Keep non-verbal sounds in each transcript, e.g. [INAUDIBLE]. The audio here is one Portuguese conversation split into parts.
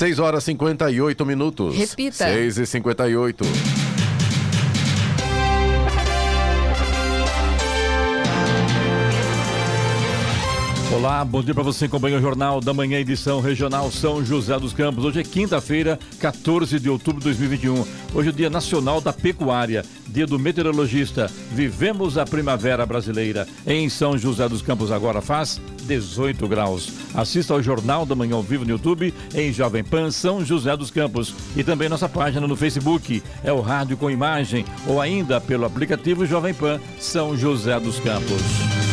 6 horas e 58 minutos. Repita. 6 e 58. Olá, bom dia para você que acompanha o Jornal da Manhã, edição regional São José dos Campos. Hoje é quinta-feira, 14 de outubro de 2021. Hoje é o Dia Nacional da Pecuária, Dia do Meteorologista. Vivemos a primavera brasileira. Em São José dos Campos agora faz 18 graus. Assista ao Jornal da Manhã ao vivo no YouTube, em Jovem Pan São José dos Campos. E também nossa página no Facebook, é o Rádio com Imagem, ou ainda pelo aplicativo Jovem Pan São José dos Campos.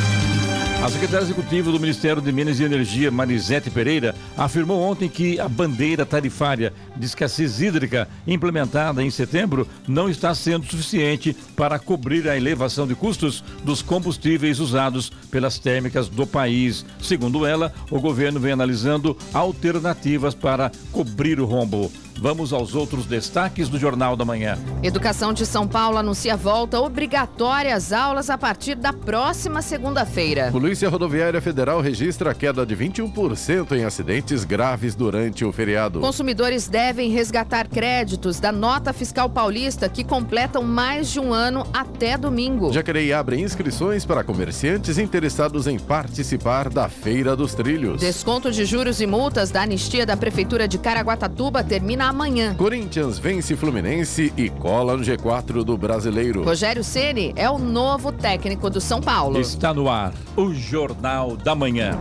A secretária executiva do Ministério de Minas e Energia, Marisete Pereira, afirmou ontem que a bandeira tarifária de escassez hídrica implementada em setembro não está sendo suficiente para cobrir a elevação de custos dos combustíveis usados pelas térmicas do país. Segundo ela, o governo vem analisando alternativas para cobrir o rombo. Vamos aos outros destaques do Jornal da Manhã. Educação de São Paulo anuncia volta obrigatória às aulas a partir da próxima segunda-feira. Polícia Rodoviária Federal registra queda de 21% em acidentes graves durante o feriado. Consumidores devem resgatar créditos da nota fiscal paulista que completam mais de um ano até domingo. Jacareí abre inscrições para comerciantes interessados em participar da Feira dos Trilhos. Desconto de juros e multas da anistia da Prefeitura de Caraguatatuba termina amanhã. Corinthians vence Fluminense e cola no G4 do Brasileiro. Rogério Ceni é o novo técnico do São Paulo. Está no ar o Jornal da Manhã.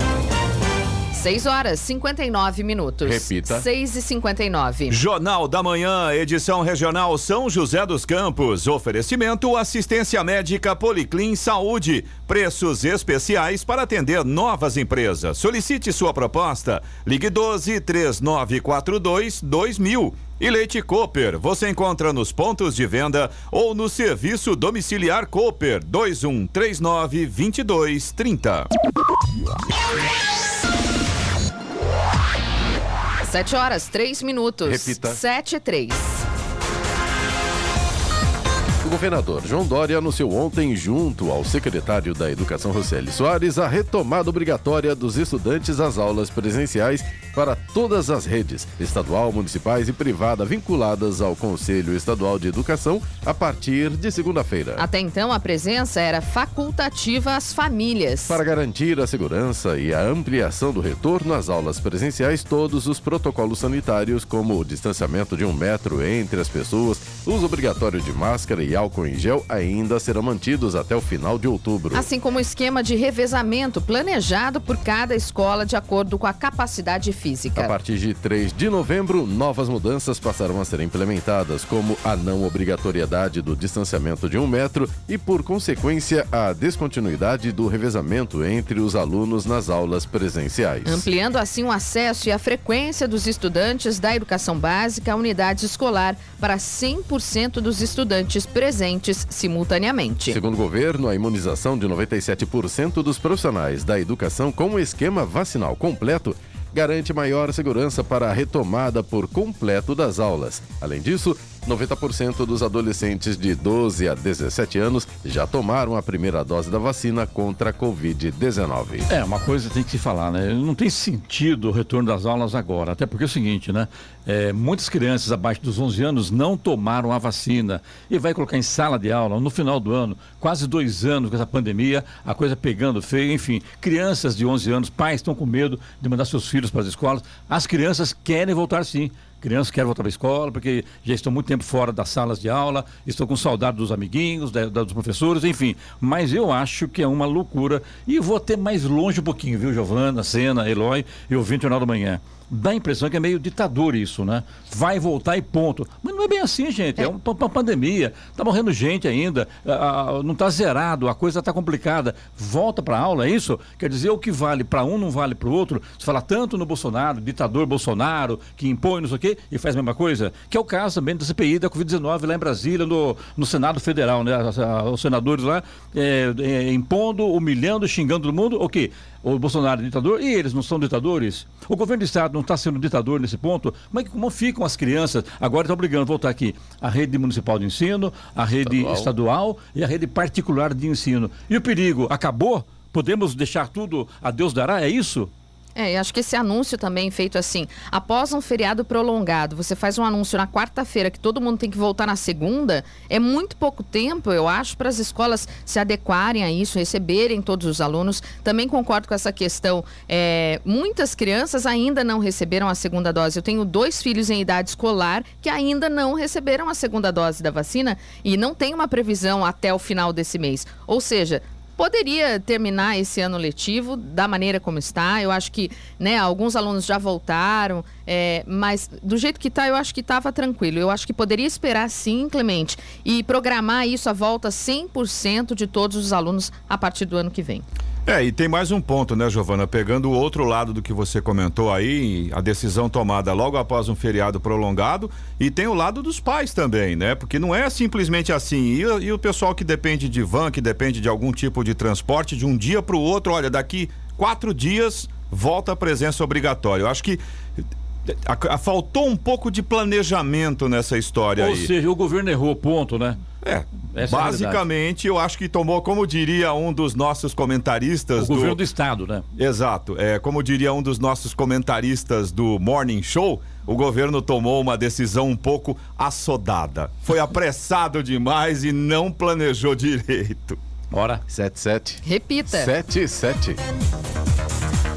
6 horas 59 minutos. Repita. 6 e 59. Jornal da Manhã, edição regional São José dos Campos. Oferecimento assistência médica Policlin Saúde. Preços especiais para atender novas empresas. Solicite sua proposta. Ligue 12 3942 2000. E Leite Cooper, você encontra nos pontos de venda ou no serviço domiciliar Cooper 2139 2230. 7 horas 3 minutos. Repita. 7 e 3. O governador João Dória anunciou ontem, junto ao secretário da Educação Roseli Soares, a retomada obrigatória dos estudantes às aulas presenciais para todas as redes, estadual, municipais e privada, vinculadas ao Conselho Estadual de Educação, a partir de segunda-feira. Até então, a presença era facultativa às famílias. Para garantir a segurança e a ampliação do retorno às aulas presenciais, todos os protocolos sanitários, como o distanciamento de um metro entre as pessoas, uso obrigatório de máscara e álcool em gel, ainda serão mantidos até o final de outubro. Assim como o esquema de revezamento planejado por cada escola de acordo com a capacidade A física. partir de 3 de novembro, novas mudanças passarão a ser implementadas, como a não obrigatoriedade do distanciamento de um metro e, por consequência, a descontinuidade do revezamento entre os alunos nas aulas presenciais. Ampliando assim o acesso e a frequência dos estudantes da educação básica à unidade escolar para 100% dos estudantes presentes simultaneamente. Segundo o governo, a imunização de 97% dos profissionais da educação com o esquema vacinal completo garante maior segurança para a retomada por completo das aulas. Além disso, 90% dos adolescentes de 12 a 17 anos já tomaram a primeira dose da vacina contra a Covid-19. É, uma coisa tem que se falar, né? Não tem sentido o retorno das aulas agora, até porque é o seguinte, né? É, muitas crianças abaixo dos 11 anos não tomaram a vacina e vai colocar em sala de aula no final do ano, quase dois anos com essa pandemia, a coisa pegando feio, enfim. Crianças de 11 anos, pais estão com medo de mandar seus filhos para as escolas. As crianças querem voltar sim. Crianças querem voltar para a escola porque já estão muito tempo fora das salas de aula, estão com saudade dos amiguinhos, da- dos professores, enfim. Mas eu acho que é uma loucura. E vou até mais longe um pouquinho, viu, Giovana, Sena, Eloy e ouvinte Jornal da Manhã. Dá a impressão que é meio ditador isso, né? Vai voltar e ponto. Mas não é bem assim, gente. É, uma, uma pandemia. Tá morrendo gente ainda. não tá zerado. A coisa tá complicada. Volta para aula, é isso? Quer dizer, o que vale para um não vale para o outro. Se fala tanto no Bolsonaro, ditador Bolsonaro, que impõe não sei o quê, e faz a mesma coisa. Que é o caso também da CPI da Covid-19 lá em Brasília, no, no Senado Federal, né? Os senadores lá é, é, impondo, humilhando, xingando todo mundo. O quê? O Bolsonaro é ditador e eles não são ditadores? O governo do Estado não está sendo ditador nesse ponto? Que- como ficam as crianças? Agora está obrigando a voltar aqui a rede municipal de ensino, a rede Estadual. estadual e a rede particular de ensino. E o perigo acabou? Podemos deixar tudo a Deus dará? É isso? É, acho que esse anúncio também feito assim, após um feriado prolongado, você faz um anúncio na quarta-feira que todo mundo tem que voltar na segunda, é muito pouco tempo, eu acho, para as escolas se adequarem a isso, receberem todos os alunos. Também concordo com essa questão. É, muitas crianças ainda não receberam a segunda dose. Eu tenho dois filhos em idade escolar que ainda não receberam a segunda dose da vacina e não tem uma previsão até o final desse mês. Ou seja, poderia terminar esse ano letivo da maneira como está. Eu acho que né, alguns alunos já voltaram, é, mas do jeito que está, eu acho que estava tranquilo. Eu acho que poderia esperar sim, Clemente, e programar isso a volta 100% de todos os alunos a partir do ano que vem. É, e tem mais um ponto, né, Giovana? Pegando o outro lado do que você comentou aí, a decisão tomada logo após um feriado prolongado, e tem o lado dos pais também, né? Porque não é simplesmente assim. E, e o pessoal que depende de van, que depende de algum tipo de transporte, de um dia para o outro, olha, daqui quatro dias volta a presença obrigatória. Eu acho que a, a, faltou um pouco de planejamento nessa história Ou aí. Ou seja, o governo errou, ponto, né? É. Essa basicamente, é eu acho que tomou, como diria um dos nossos comentaristas. O do... governo do Estado, né? Exato. É, como diria um dos nossos comentaristas do Morning Show, o governo tomou uma decisão um pouco assodada. Foi [LAUGHS] apressado demais e não planejou direito. Bora. 77. Repita. 77.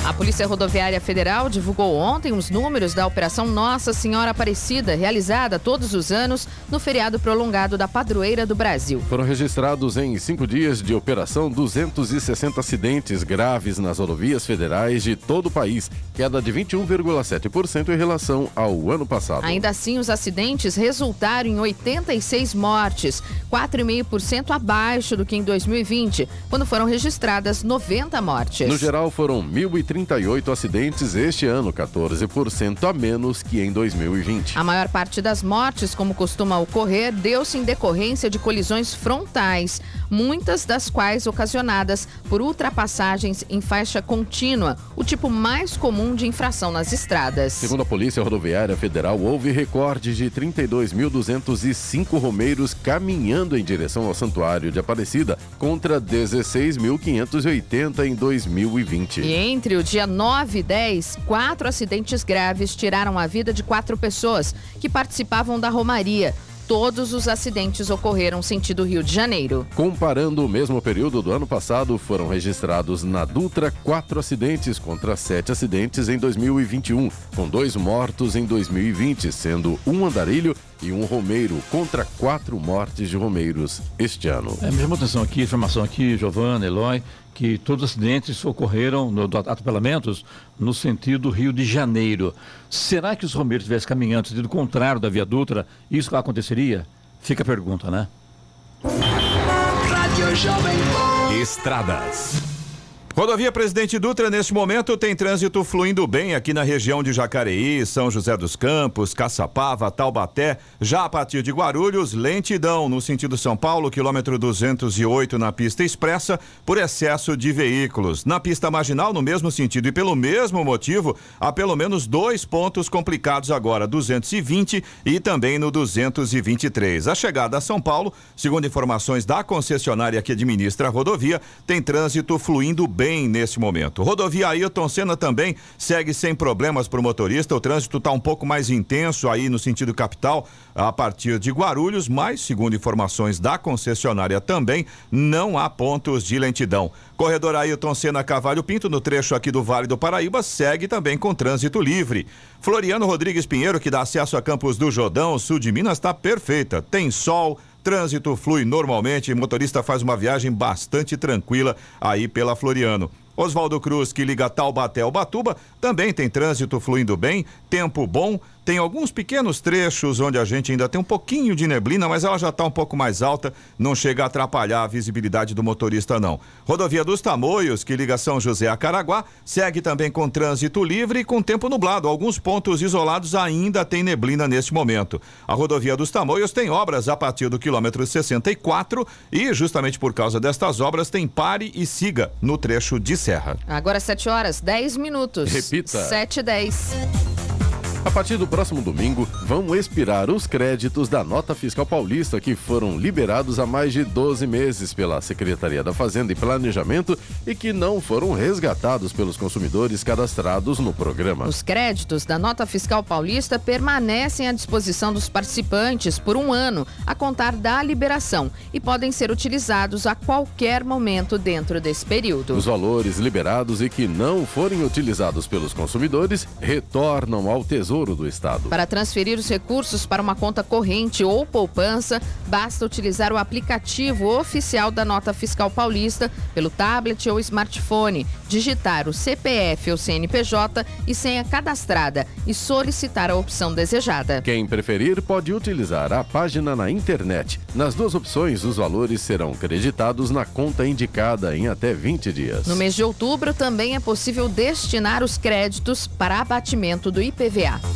A Polícia Rodoviária Federal divulgou ontem os números da Operação Nossa Senhora Aparecida, realizada todos os anos no feriado prolongado da Padroeira do Brasil. Foram registrados em cinco dias de operação 260 acidentes graves nas rodovias federais de todo o país, queda de 21,7% em relação ao ano passado. Ainda assim, os acidentes resultaram em 86 mortes, 4,5% abaixo do que em 2020, quando foram registradas 90 mortes. No geral, foram 1.030 38 acidentes este ano, 14% a menos que em 2020. A maior parte das mortes, como costuma ocorrer, deu-se em decorrência de colisões frontais, muitas das quais ocasionadas por ultrapassagens em faixa contínua, o tipo mais comum de infração nas estradas. Segundo a Polícia Rodoviária Federal, houve recorde de 32.205 romeiros caminhando em direção ao Santuário de Aparecida, contra 16.580 em 2020. E entre o dia 9 e 10, quatro acidentes graves tiraram a vida de quatro pessoas que participavam da Romaria todos os acidentes ocorreram sentido Rio de Janeiro. Comparando o mesmo período do ano passado, foram registrados na Dutra quatro acidentes contra sete acidentes em 2021, com dois mortos em 2020, sendo um andarilho e um romeiro contra quatro mortes de romeiros este ano. É, mesma atenção aqui, informação aqui, Giovana, Eloy, que todos os acidentes ocorreram, no, atropelamentos, no sentido Rio de Janeiro. Será que os romeiros estivessem caminhando no sentido contrário da Via Dutra, isso aconteceria? Fica a pergunta, né? Estradas. Rodovia Presidente Dutra, neste momento, tem trânsito fluindo bem aqui na região de Jacareí, São José dos Campos, Caçapava, Taubaté. Já a partir de Guarulhos, lentidão no sentido São Paulo, quilômetro 208 na pista expressa, por excesso de veículos. Na pista marginal, no mesmo sentido e pelo mesmo motivo, há pelo menos dois pontos complicados agora, 220 e também no 223. A chegada a São Paulo, segundo informações da concessionária que administra a rodovia, tem trânsito fluindo bem bem nesse momento. Rodovia Ailton Senna também segue sem problemas para o motorista. O trânsito está um pouco mais intenso aí no sentido capital a partir de Guarulhos, mas, segundo informações da concessionária também, não há pontos de lentidão. Corredor Ailton Senna Cavalho Pinto, no trecho aqui do Vale do Paraíba, segue também com trânsito livre. Floriano Rodrigues Pinheiro, que dá acesso a Campos do Jordão, sul de Minas, está perfeita. Tem sol Trânsito flui normalmente, motorista faz uma viagem bastante tranquila aí pela Floriano. Oswaldo Cruz, que liga Taubaté ao Batuba, também tem trânsito fluindo bem, tempo bom, tem alguns pequenos trechos onde a gente ainda tem um pouquinho de neblina, mas ela já está um pouco mais alta, não chega a atrapalhar a visibilidade do motorista, não. Rodovia dos Tamoios, que liga São José a Caraguá, segue também com trânsito livre e com tempo nublado. Alguns pontos isolados ainda tem neblina neste momento. A rodovia dos Tamoios tem obras a partir do quilômetro 64 e, justamente por causa destas obras, tem pare e siga no trecho de serra. Agora 7 horas, 10 minutos. Repita. 7 e 10. A partir do próximo domingo, vão expirar os créditos da nota fiscal paulista que foram liberados há mais de 12 meses pela Secretaria da Fazenda e Planejamento e que não foram resgatados pelos consumidores cadastrados no programa. Os créditos da nota fiscal paulista permanecem à disposição dos participantes por um ano, a contar da liberação, e podem ser utilizados a qualquer momento dentro desse período. Os valores liberados e que não forem utilizados pelos consumidores retornam ao Tesouro Tesouro do Estado. Para transferir os recursos para uma conta corrente ou poupança, basta utilizar o aplicativo oficial da Nota Fiscal Paulista pelo tablet ou smartphone, digitar o CPF ou CNPJ e senha cadastrada e solicitar a opção desejada. Quem preferir pode utilizar a página na internet. Nas duas opções, os valores serão creditados na conta indicada em até 20 dias. No mês de outubro, também é possível destinar os créditos para abatimento do IPVA.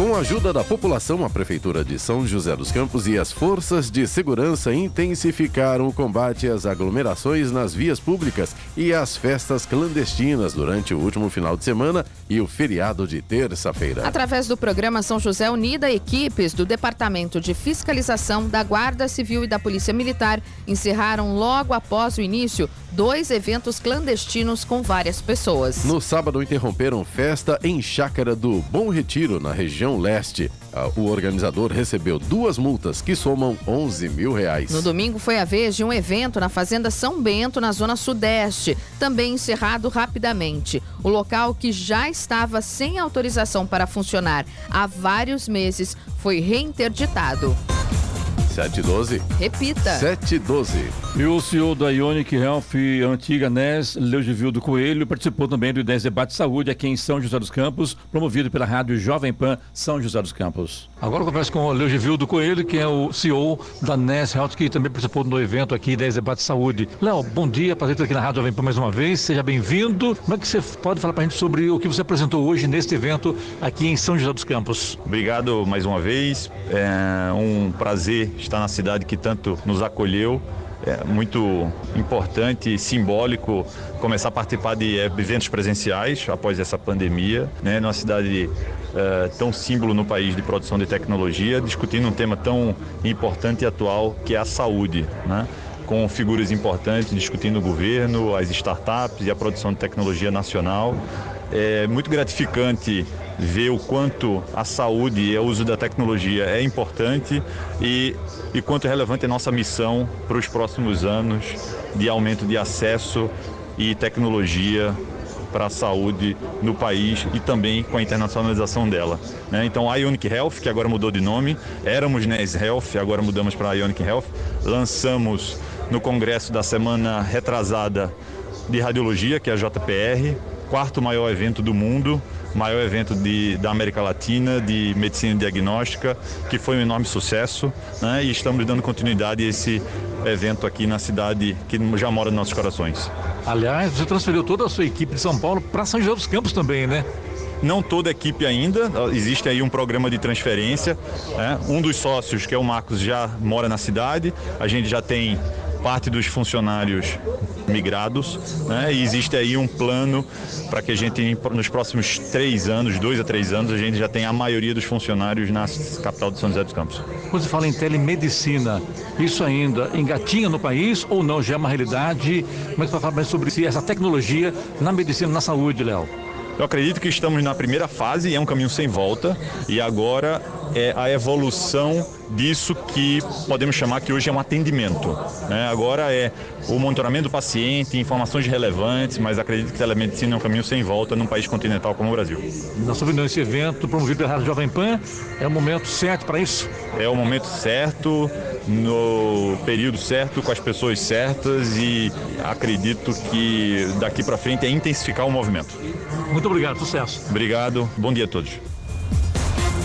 Com a ajuda da população, a Prefeitura de São José dos Campos e as forças de segurança intensificaram o combate às aglomerações nas vias públicas e às festas clandestinas durante o último final de semana e o feriado de terça-feira. Através do programa São José Unida, equipes do Departamento de Fiscalização da Guarda Civil e da Polícia Militar encerraram logo após o início dois eventos clandestinos com várias pessoas. No sábado, interromperam festa em Chácara do Bom Retiro, na região leste. Ah, o organizador recebeu duas multas que somam 11 mil reais. No domingo foi a vez de um evento na Fazenda São Bento, na zona sudeste, também encerrado rapidamente. O local, que já estava sem autorização para funcionar há vários meses, foi reinterditado. 712. Repita. 712. E o CEO da Ionic Health, antiga NES, Leugivildo Coelho, participou também do 10 Debate de Saúde aqui em São José dos Campos, promovido pela Rádio Jovem Pan São José dos Campos. Agora eu converso com o Leugivildo Coelho, que é o CEO da NES Health, que também participou do evento aqui, 10 Debate de Saúde. Léo, bom dia, prazer estar aqui na Rádio Jovem Pan mais uma vez, seja bem-vindo. Como é que você pode falar para a gente sobre o que você apresentou hoje neste evento aqui em São José dos Campos? Obrigado mais uma vez, é um prazer estar na cidade que tanto nos acolheu. É muito importante simbólico começar a participar de eventos presenciais após essa pandemia, né? Numa cidade é, tão símbolo no país de produção de tecnologia, discutindo um tema tão importante e atual que é a saúde, né? com figuras importantes discutindo o governo, as startups e a produção de tecnologia nacional. É muito gratificante ver o quanto a saúde e o uso da tecnologia é importante e, e quanto é relevante a nossa missão para os próximos anos de aumento de acesso e tecnologia para a saúde no país e também com a internacionalização dela. Né? Então a Ionic Health, que agora mudou de nome, éramos NES Health, agora mudamos para a Ionic Health, lançamos no congresso da semana retrasada de radiologia, que é a JPR, quarto maior evento do mundo, maior evento de, da América Latina de medicina diagnóstica, que foi um enorme sucesso, né? E estamos dando continuidade a esse evento aqui na cidade que já mora nos nossos corações. Aliás, você transferiu toda a sua equipe de São Paulo para São José dos Campos também, né? Não toda a equipe ainda, existe aí um programa de transferência. Né? Um dos sócios, que é o Marcos, já mora na cidade. A gente já tem parte dos funcionários migrados, né? E existe aí um plano para que a gente, nos próximos três anos, dois a três anos, a gente já tenha a maioria dos funcionários na capital de São José dos Campos. Quando você fala em telemedicina, isso ainda engatinha no país ou não? Já é uma realidade? Como é que você fala mais sobre essa tecnologia na medicina, na saúde, Léo? Eu acredito que estamos na primeira fase, é um caminho sem volta, e agora é a evolução disso que podemos chamar que hoje é um atendimento. Né? Agora é o monitoramento do paciente, informações relevantes, mas acredito que telemedicina é um caminho sem volta num país continental como o Brasil. Na sua opinião, esse evento promovido pela Rádio Jovem Pan é o momento certo para isso? É o momento certo, no período certo, com as pessoas certas e acredito que daqui para frente é intensificar o movimento. Muito obrigado, sucesso. Obrigado, bom dia a todos.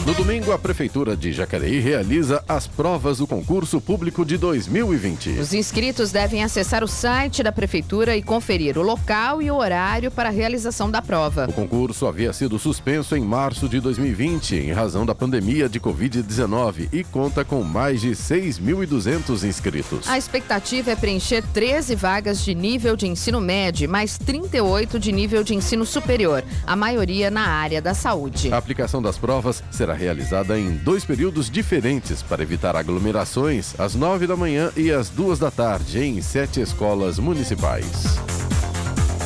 No domingo, a Prefeitura de Jacareí realiza as provas do concurso público de 2020. Os inscritos devem acessar o site da Prefeitura e conferir o local e o horário para a realização da prova. O concurso havia sido suspenso em março de 2020, em razão da pandemia de Covid-19, e conta com mais de 6.200 inscritos. A expectativa é preencher 13 vagas de nível de ensino médio, mais 38 de nível de ensino superior, a maioria na área da saúde. A aplicação das provas será realizada em dois períodos diferentes para evitar aglomerações, às nove da manhã e às duas da tarde, em sete escolas municipais.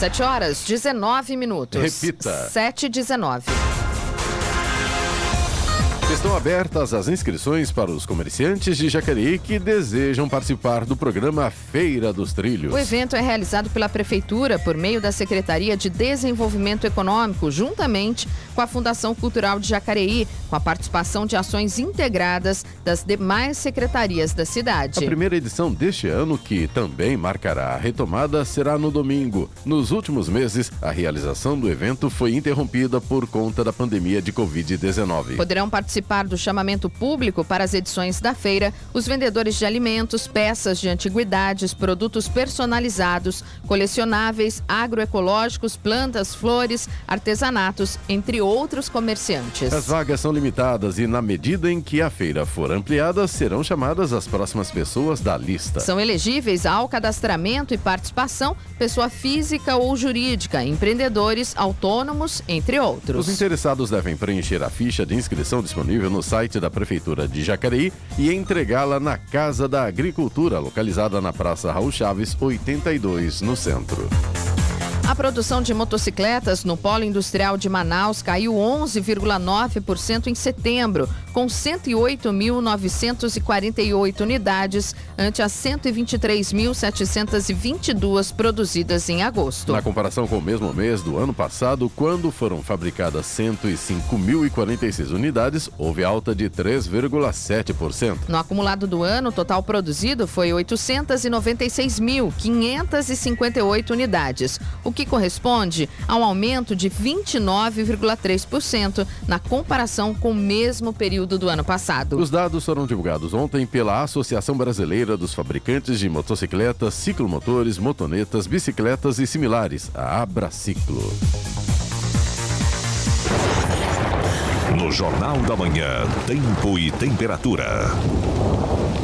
7 horas 19 minutos. Repita. 7 e 19. Estão abertas as inscrições para os comerciantes de Jacareí que desejam participar do programa Feira dos Trilhos. O evento é realizado pela Prefeitura por meio da Secretaria de Desenvolvimento Econômico, juntamente com a Fundação Cultural de Jacareí, com a participação de ações integradas das demais secretarias da cidade. A primeira edição deste ano, que também marcará a retomada, será no domingo. Nos últimos meses, a realização do evento foi interrompida por conta da pandemia de Covid-19. Poderão participar do chamamento público para as edições da feira os vendedores de alimentos, peças de antiguidades, produtos personalizados, colecionáveis, agroecológicos, plantas, flores, artesanatos, entre outros comerciantes. As vagas são limitadas e, na medida em que a feira for ampliada, serão chamadas as próximas pessoas da lista. São elegíveis ao cadastramento e participação pessoa física ou jurídica, empreendedores, autônomos, entre outros. Os interessados devem preencher a ficha de inscrição disponível no site da Prefeitura de Jacareí e entregá-la na Casa da Agricultura, localizada na Praça Raul Chaves, 82, no centro. A produção de motocicletas no Polo Industrial de Manaus caiu 11,9% em setembro, com 108.948 unidades, ante as 123.722 produzidas em agosto. Na comparação com o mesmo mês do ano passado, quando foram fabricadas 105.046 unidades, houve alta de 3,7%. No acumulado do ano, o total produzido foi 896.558 unidades, o que corresponde a um aumento de 29,3% na comparação com o mesmo período do ano passado. Os dados foram divulgados ontem pela Associação Brasileira dos Fabricantes de Motocicletas, Ciclomotores, Motonetas, Bicicletas e Similares, a Abraciclo. No Jornal da Manhã, Tempo e Temperatura.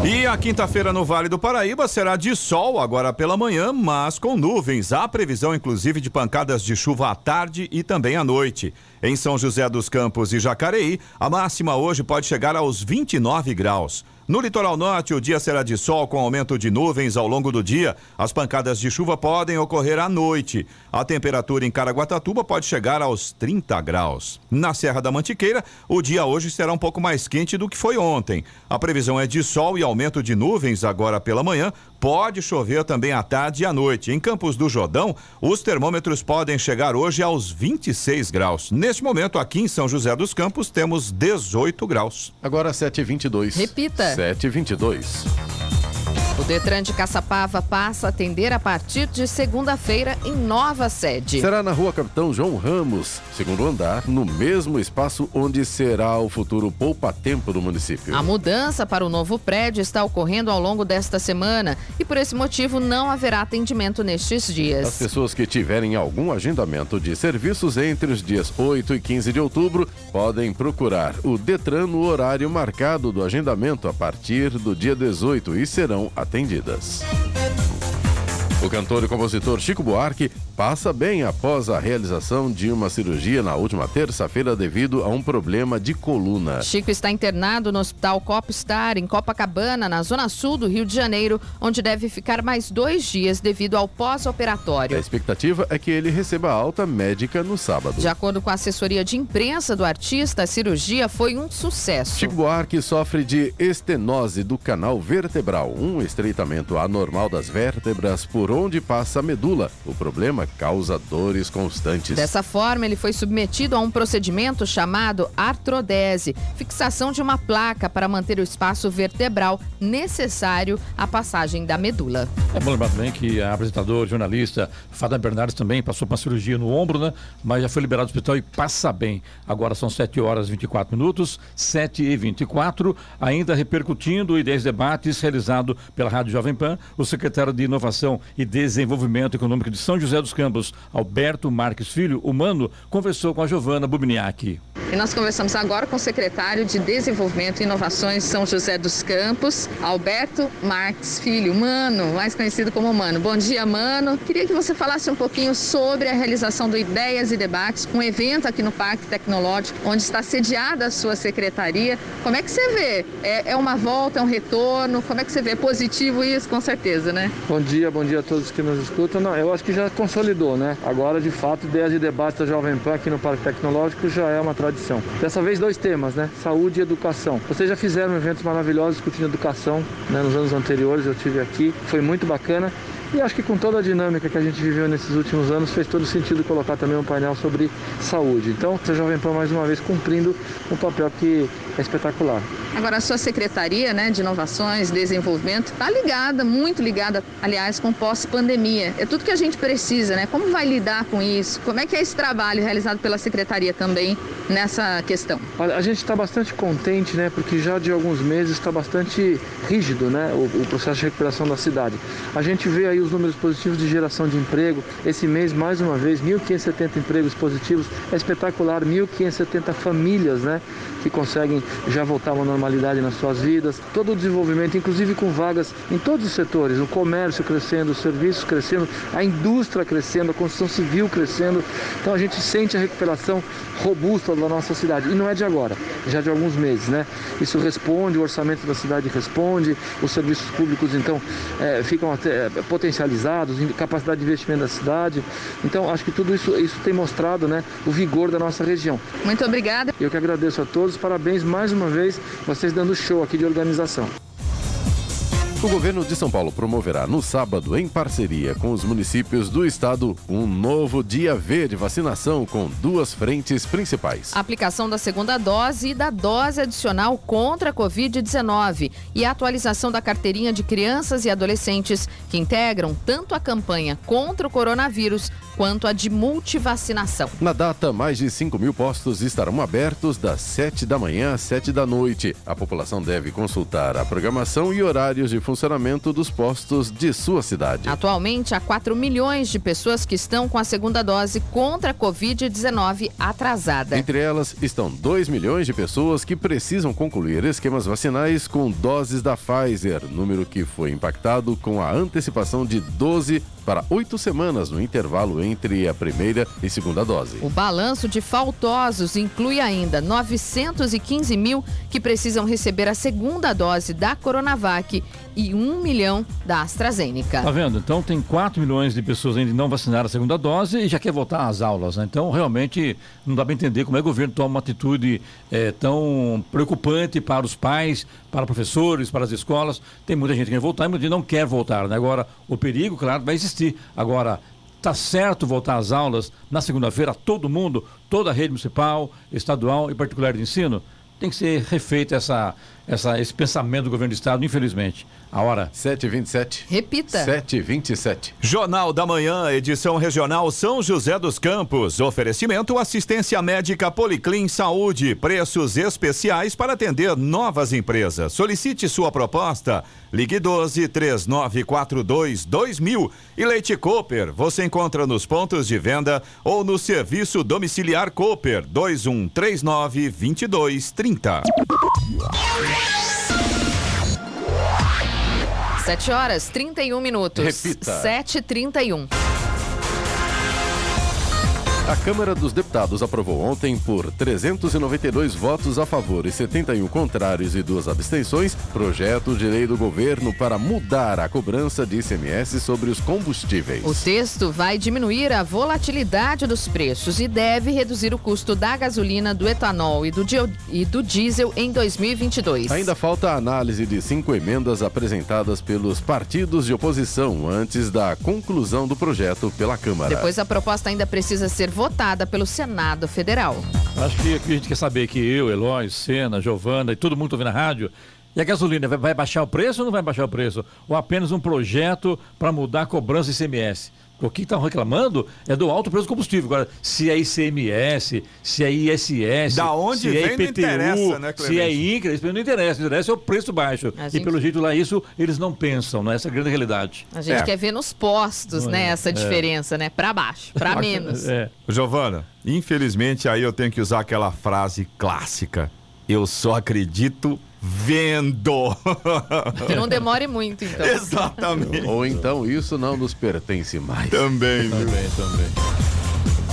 E a quinta-feira no Vale do Paraíba será de sol agora pela manhã, mas com nuvens. Há previsão, inclusive, de pancadas de chuva à tarde e também à noite. Em São José dos Campos e Jacareí, a máxima hoje pode chegar aos 29 graus. No litoral norte, o dia será de sol com aumento de nuvens ao longo do dia. As pancadas de chuva podem ocorrer à noite. A temperatura em Caraguatatuba pode chegar aos 30 graus. Na Serra da Mantiqueira, o dia hoje será um pouco mais quente do que foi ontem. A previsão é de sol e aumento de nuvens agora pela manhã. Pode chover também à tarde e à noite. Em Campos do Jordão, os termômetros podem chegar hoje aos 26 graus. Neste momento, aqui em São José dos Campos, temos 18 graus. Agora 7h22. Repita. 7h22. O Detran de Caçapava passa a atender a partir de segunda-feira em nova sede. Será na rua Capitão João Ramos, segundo andar, no mesmo espaço onde será o futuro poupa-tempo do município. A mudança para o novo prédio está ocorrendo ao longo desta semana e por esse motivo não haverá atendimento nestes dias. As pessoas que tiverem algum agendamento de serviços entre os dias 8 e 15 de outubro podem procurar o Detran no horário marcado do agendamento a partir do dia 18 e serão atendidas. O cantor e compositor Chico Buarque passa bem após a realização de uma cirurgia na última terça-feira devido a um problema de coluna. Chico está internado no Hospital Copstar, em Copacabana, na zona sul do Rio de Janeiro, onde deve ficar mais dois dias devido ao pós-operatório. A expectativa é que ele receba alta médica no sábado. De acordo com a assessoria de imprensa do artista, a cirurgia foi um sucesso. Chico Buarque sofre de estenose do canal vertebral, um estreitamento anormal das vértebras por onde passa a medula. O problema causa dores constantes. Dessa forma, ele foi submetido a um procedimento chamado artrodese, fixação de uma placa para manter o espaço vertebral necessário à passagem da medula. É bom lembrar também que a apresentadora, jornalista Fada Bernardes também passou por uma cirurgia no ombro, né? Mas já foi liberado do hospital e passa bem. Agora são 7 horas e 24 minutos, 7 e 24, ainda repercutindo ideias debates realizado pela Rádio Jovem Pan, o secretário de Inovação e Desenvolvimento Econômico de São José dos Campos, Alberto Marques Filho, humano, conversou com a Giovana Bubniak. E nós conversamos agora com o secretário de Desenvolvimento e Inovações São José dos Campos, Alberto Marques Filho, Mano, mais conhecido como Mano. Bom dia, Mano. Queria que você falasse um pouquinho sobre a realização do Ideias e Debates, um evento aqui no Parque Tecnológico, onde está sediada a sua secretaria. Como é que você vê? É, é uma volta, é um retorno? Como é que você vê? É positivo isso, com certeza, né? Bom dia, bom dia a todos que nos escutam. Não, eu acho que já consolidou, né? Agora, de fato, Ideias e Debates da Jovem Pan aqui no Parque Tecnológico já é uma tradição. Dessa vez, dois temas, né? Saúde e educação. Vocês já fizeram eventos maravilhosos discutindo educação né? nos anos anteriores, eu tive aqui, foi muito bacana. E acho que com toda a dinâmica que a gente viveu nesses últimos anos, fez todo sentido colocar também um painel sobre saúde. Então, a Jovem Pan mais uma vez cumprindo um papel que é espetacular. Agora, a sua secretaria né, de Inovações, Desenvolvimento, está ligada, muito ligada, aliás, com pós-pandemia. É tudo que a gente precisa, né? Como vai lidar com isso? Como é que é esse trabalho realizado pela secretaria também nessa questão? Olha, a gente está bastante contente, né? Porque já de alguns meses está bastante rígido, né? O, o, processo de recuperação da cidade. A gente vê aí os números positivos de geração de emprego. Esse mês, mais uma vez, 1.570 empregos positivos. É espetacular, 1.570 famílias, né? Que conseguem já voltar a uma normalidade nas suas vidas. Todo o desenvolvimento, inclusive com vagas em todos os setores, o comércio crescendo, os serviços crescendo, a indústria crescendo, a construção civil crescendo. Então a gente sente a recuperação robusta da nossa cidade. E não é de agora, já de alguns meses, né? Isso responde, o orçamento da cidade responde, os serviços públicos então é, ficam até, é, potencializados, capacidade de investimento da cidade. Então acho que tudo isso, isso tem mostrado né, o vigor da nossa região. Muito obrigada. Eu que agradeço a todos, parabéns mais uma vez, vocês dando show aqui de organização. O governo de São Paulo promoverá no sábado, em parceria com os municípios do estado, um novo dia V de vacinação com duas frentes principais. A aplicação da segunda dose e da dose adicional contra a Covid-19 e a atualização da carteirinha de crianças e adolescentes que integram tanto a campanha contra o coronavírus quanto a de multivacinação. Na data, mais de 5 mil postos estarão abertos das 7 da manhã às 7 da noite. A população deve consultar a programação e horários de funcionamento dos postos de sua cidade. Atualmente, há 4 milhões de pessoas que estão com a segunda dose contra a Covid-19 atrasada. Entre elas estão 2 milhões de pessoas que precisam concluir esquemas vacinais com doses da Pfizer, número que foi impactado com a antecipação de 12 para oito semanas no intervalo entre a primeira e segunda dose. O balanço de faltosos inclui ainda 915 mil que precisam receber a segunda dose da Coronavac e 1 milhão da AstraZeneca. Tá vendo? Então tem 4 milhões de pessoas ainda não vacinaram a segunda dose e já quer voltar às aulas, né? Então realmente não dá para entender como é que o governo toma uma atitude é, tão preocupante para os pais, para professores, para as escolas. Tem muita gente que quer voltar e muita gente não quer voltar, né? Agora, o perigo, claro, vai existir. Agora, Está certo voltar às aulas na segunda-feira, todo mundo, toda a rede municipal, estadual e particular de ensino? Tem que ser refeito essa, essa, esse pensamento do governo do estado, infelizmente. A hora? 7h27. Repita. 7h27. Jornal da Manhã, edição regional São José dos Campos. Oferecimento assistência médica Policlin Saúde. Preços especiais para atender novas empresas. Solicite sua proposta. Ligue 12 3942 2000. E Leite Cooper. Você encontra nos pontos de venda ou no serviço domiciliar Cooper 2139 2230. 7 horas 31 minutos. Repita. 7h31. A Câmara dos Deputados aprovou ontem, por 392 votos a favor e 71 contrários e duas abstenções, projeto de lei do governo para mudar a cobrança de ICMS sobre os combustíveis. O texto vai diminuir a volatilidade dos preços e deve reduzir o custo da gasolina, do etanol e do, dio- e do diesel em 2022. Ainda falta a análise de cinco emendas apresentadas pelos partidos de oposição antes da conclusão do projeto pela Câmara. Depois a proposta ainda precisa ser votada pelo Senado Federal. Acho que a gente quer saber que eu, Eloy, Sena, Giovana e todo mundo ouvindo a rádio. E a gasolina vai, baixar o preço ou não vai baixar o preço? Ou apenas um projeto para mudar a cobrança ICMS? O que estão reclamando é do alto preço do combustível. Agora, se é ICMS, se é ISS, Da onde se vem é não IPTU, interessa, né, se é? INCRA, isso não interessa. O que interessa é o preço baixo. A E gente- pelo jeito lá, isso eles não pensam, não é essa a grande realidade. A gente É. quer ver nos postos, né, essa diferença, né? Para baixo, para menos. É. Giovana, infelizmente aí eu tenho que usar aquela frase clássica. Eu só acredito vendo. Que não demore muito, então. [LAUGHS] Exatamente. Ou então isso não nos pertence mais. Também? Também, também.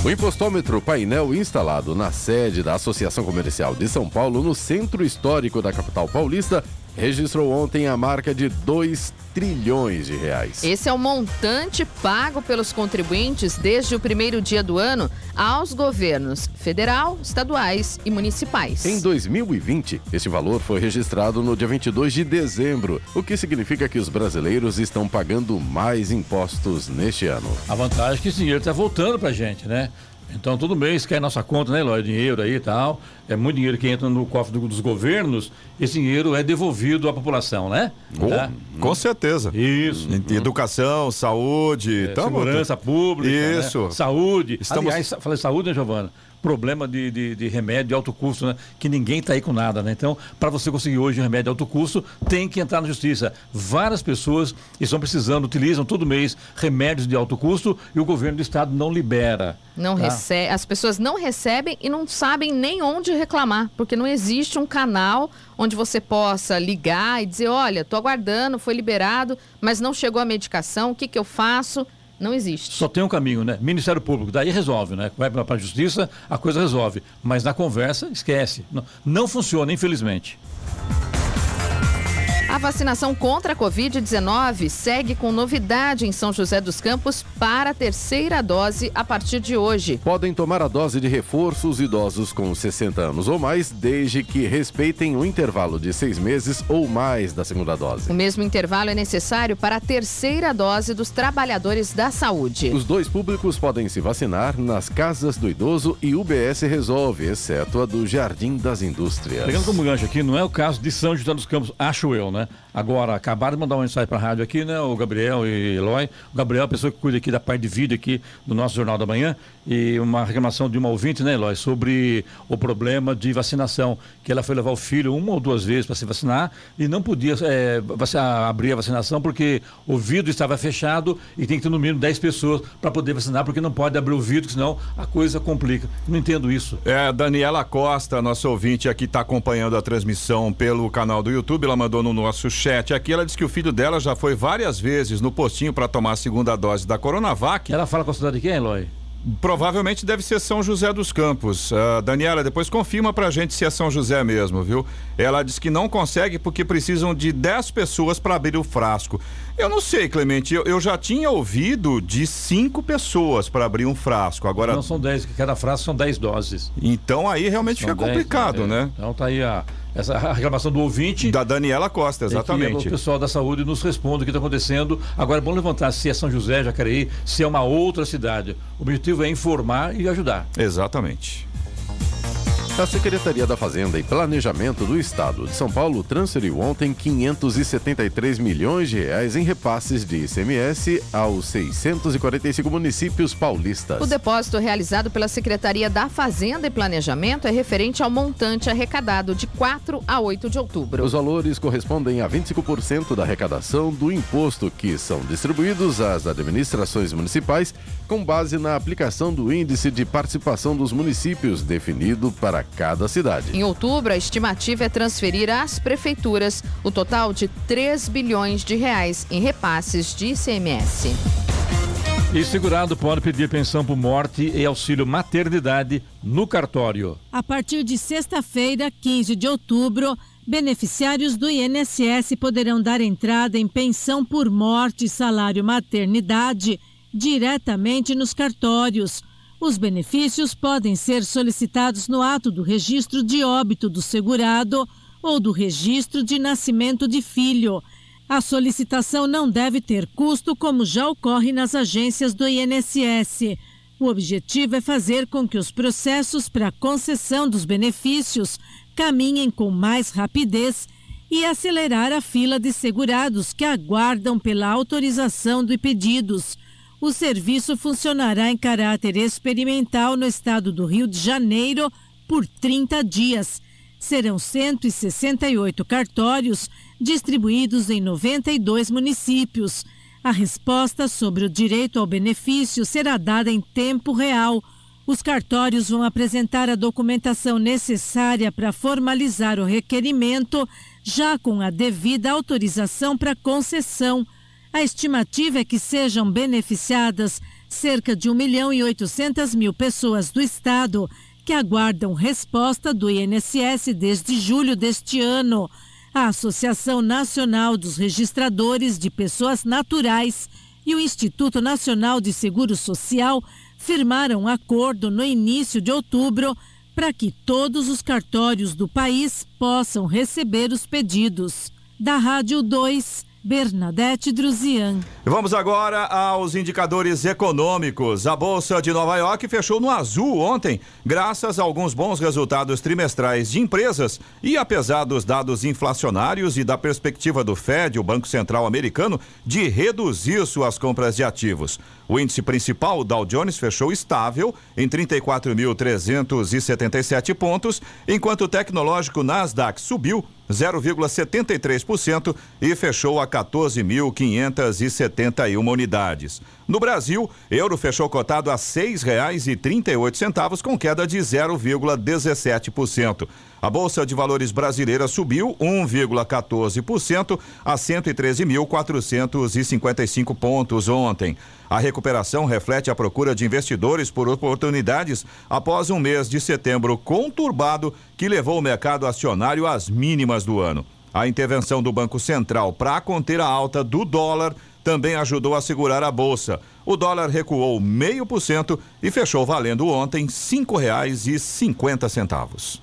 O impostômetro painel instalado na sede da Associação Comercial de São Paulo, no centro histórico da capital paulista, registrou ontem a marca de 2 trilhões de reais. Esse é o montante pago pelos contribuintes desde o primeiro dia do ano aos governos federal, estaduais e municipais. Em 2020, este valor foi registrado no dia 22 de dezembro, o que significa que os brasileiros estão pagando mais impostos neste ano. A vantagem é que esse dinheiro está voltando para a gente, né? Então, todo mês cai nossa conta, né, Eloy? Dinheiro aí e tal. É muito dinheiro que entra no cofre do- dos governos. Esse dinheiro é devolvido à população, né? Com, Tá? com certeza. Isso. Em Educação, saúde, É, tamo- segurança pública, né? Isso. saúde. Estamos- Aliás, falei saúde, né, Giovana? Problema de, de, de remédio de alto custo, né? Que ninguém está aí com nada, né? Então, para você conseguir hoje um remédio de alto custo, tem que entrar na justiça. Várias pessoas estão precisando, utilizam todo mês remédios de alto custo e o governo do estado não libera. Não tá? recebe, as pessoas não recebem e não sabem nem onde reclamar, porque não existe um canal onde você possa ligar e dizer, olha, tô aguardando, foi liberado, mas não chegou a medicação, o que, que eu faço? Não existe. Só tem um caminho, né? Ministério Público, daí resolve, né? Vai para a justiça, a coisa resolve. Mas na conversa, esquece. Não, não funciona, infelizmente. A vacinação contra a Covid-19 segue com novidade em São José dos Campos para a terceira dose a partir de hoje. Podem tomar a dose de reforço os idosos com 60 anos ou mais, desde que respeitem o intervalo de seis meses ou mais da segunda dose. O mesmo intervalo é necessário para a terceira dose dos trabalhadores da saúde. Os dois públicos podem se vacinar nas casas do idoso e UBS resolve, exceto a do Jardim das Indústrias. Pegando como gancho aqui, não é o caso de São José dos Campos, acho eu, né? Agora, acabaram de mandar uma mensagem para a rádio aqui, né? O Gabriel e Eloy. O Gabriel é a pessoa que cuida aqui da parte de vídeo aqui do nosso Jornal da Manhã. E uma reclamação de uma ouvinte, né, Eloy, sobre o problema de vacinação. Que ela foi levar o filho uma ou duas vezes para se vacinar e não podia é, vaci- abrir a vacinação porque o vidro estava fechado e tem que ter no mínimo 10 pessoas para poder vacinar, porque não pode abrir o vidro, senão a coisa complica. Não entendo isso. É, Daniela Costa, nossa ouvinte aqui, está acompanhando a transmissão pelo canal do YouTube. Ela mandou no nosso chat aqui. Ela disse que o filho dela já foi várias vezes no postinho para tomar a segunda dose da Coronavac. Ela fala com a cidade de quem, Eloy? Provavelmente deve ser São José dos Campos. Ah, Daniela, depois confirma pra gente se é São José mesmo, viu? Ela diz que não consegue porque precisam de 10 pessoas para abrir o frasco. Eu não sei, Clemente, eu, eu já tinha ouvido de cinco pessoas para abrir um frasco. Agora, Não são 10, que cada frase são 10 doses. então aí realmente São fica 10, complicado, é. né? Então tá aí a, essa reclamação do ouvinte. Da Daniela Costa, é exatamente. o pessoal da saúde nos responde o que está acontecendo. Agora é bom levantar se é São José, Jacareí, se é uma outra cidade. O objetivo é informar e ajudar. Exatamente. A Secretaria da Fazenda e Planejamento do Estado de São Paulo transferiu ontem 573 milhões de reais em repasses de ICMS aos 645 municípios paulistas. O depósito realizado pela Secretaria da Fazenda e Planejamento é referente ao montante arrecadado de 4 a 8 de outubro. Os valores correspondem a 25% da arrecadação do imposto que são distribuídos às administrações municipais com base na aplicação do índice de participação dos municípios definido para cada cidade. Em outubro, a estimativa é transferir às prefeituras o total de 3 bilhões de reais em repasses de ICMS. E segurado pode pedir pensão por morte e auxílio maternidade no cartório. A partir de sexta-feira, 15 de outubro, beneficiários do INSS poderão dar entrada em pensão por morte e salário maternidade diretamente nos cartórios. Os benefícios podem ser solicitados no ato do registro de óbito do segurado ou do registro de nascimento de filho. A solicitação não deve ter custo, como já ocorre nas agências do INSS. O objetivo é fazer com que os processos para concessão dos benefícios caminhem com mais rapidez e acelerar a fila de segurados que aguardam pela autorização de pedidos. O serviço funcionará em caráter experimental no estado do Rio de Janeiro por 30 dias. Serão 168 cartórios distribuídos em 92 municípios. A resposta sobre o direito ao benefício será dada em tempo real. Os cartórios vão apresentar a documentação necessária para formalizar o requerimento, já com a devida autorização para concessão. A estimativa é que sejam beneficiadas cerca de 1 milhão e 800 mil pessoas do Estado, que aguardam resposta do INSS desde julho deste ano. A Associação Nacional dos Registradores de Pessoas Naturais e o Instituto Nacional de Seguro Social firmaram um acordo no início de outubro para que todos os cartórios do país possam receber os pedidos. Da Rádio 2, Bernadette Druzian. Vamos agora aos indicadores econômicos. A Bolsa de Nova York fechou no azul ontem, graças a alguns bons resultados trimestrais de empresas e apesar dos dados inflacionários e da perspectiva do Fed, o Banco Central Americano, de reduzir suas compras de ativos. O índice principal, o Dow Jones, fechou estável em 34.377 pontos, enquanto o tecnológico Nasdaq subiu 0,73% e fechou a 14.571 unidades. No Brasil, euro fechou cotado a oito centavos com queda de 0,17%. A Bolsa de Valores brasileira subiu 1,14% a 113.455 pontos ontem. A recuperação reflete a procura de investidores por oportunidades após um mês de setembro conturbado que levou o mercado acionário às mínimas do ano. A intervenção do Banco Central para conter a alta do dólar também ajudou a segurar a bolsa. O dólar recuou meio por cento e fechou valendo ontem cinquenta centavos.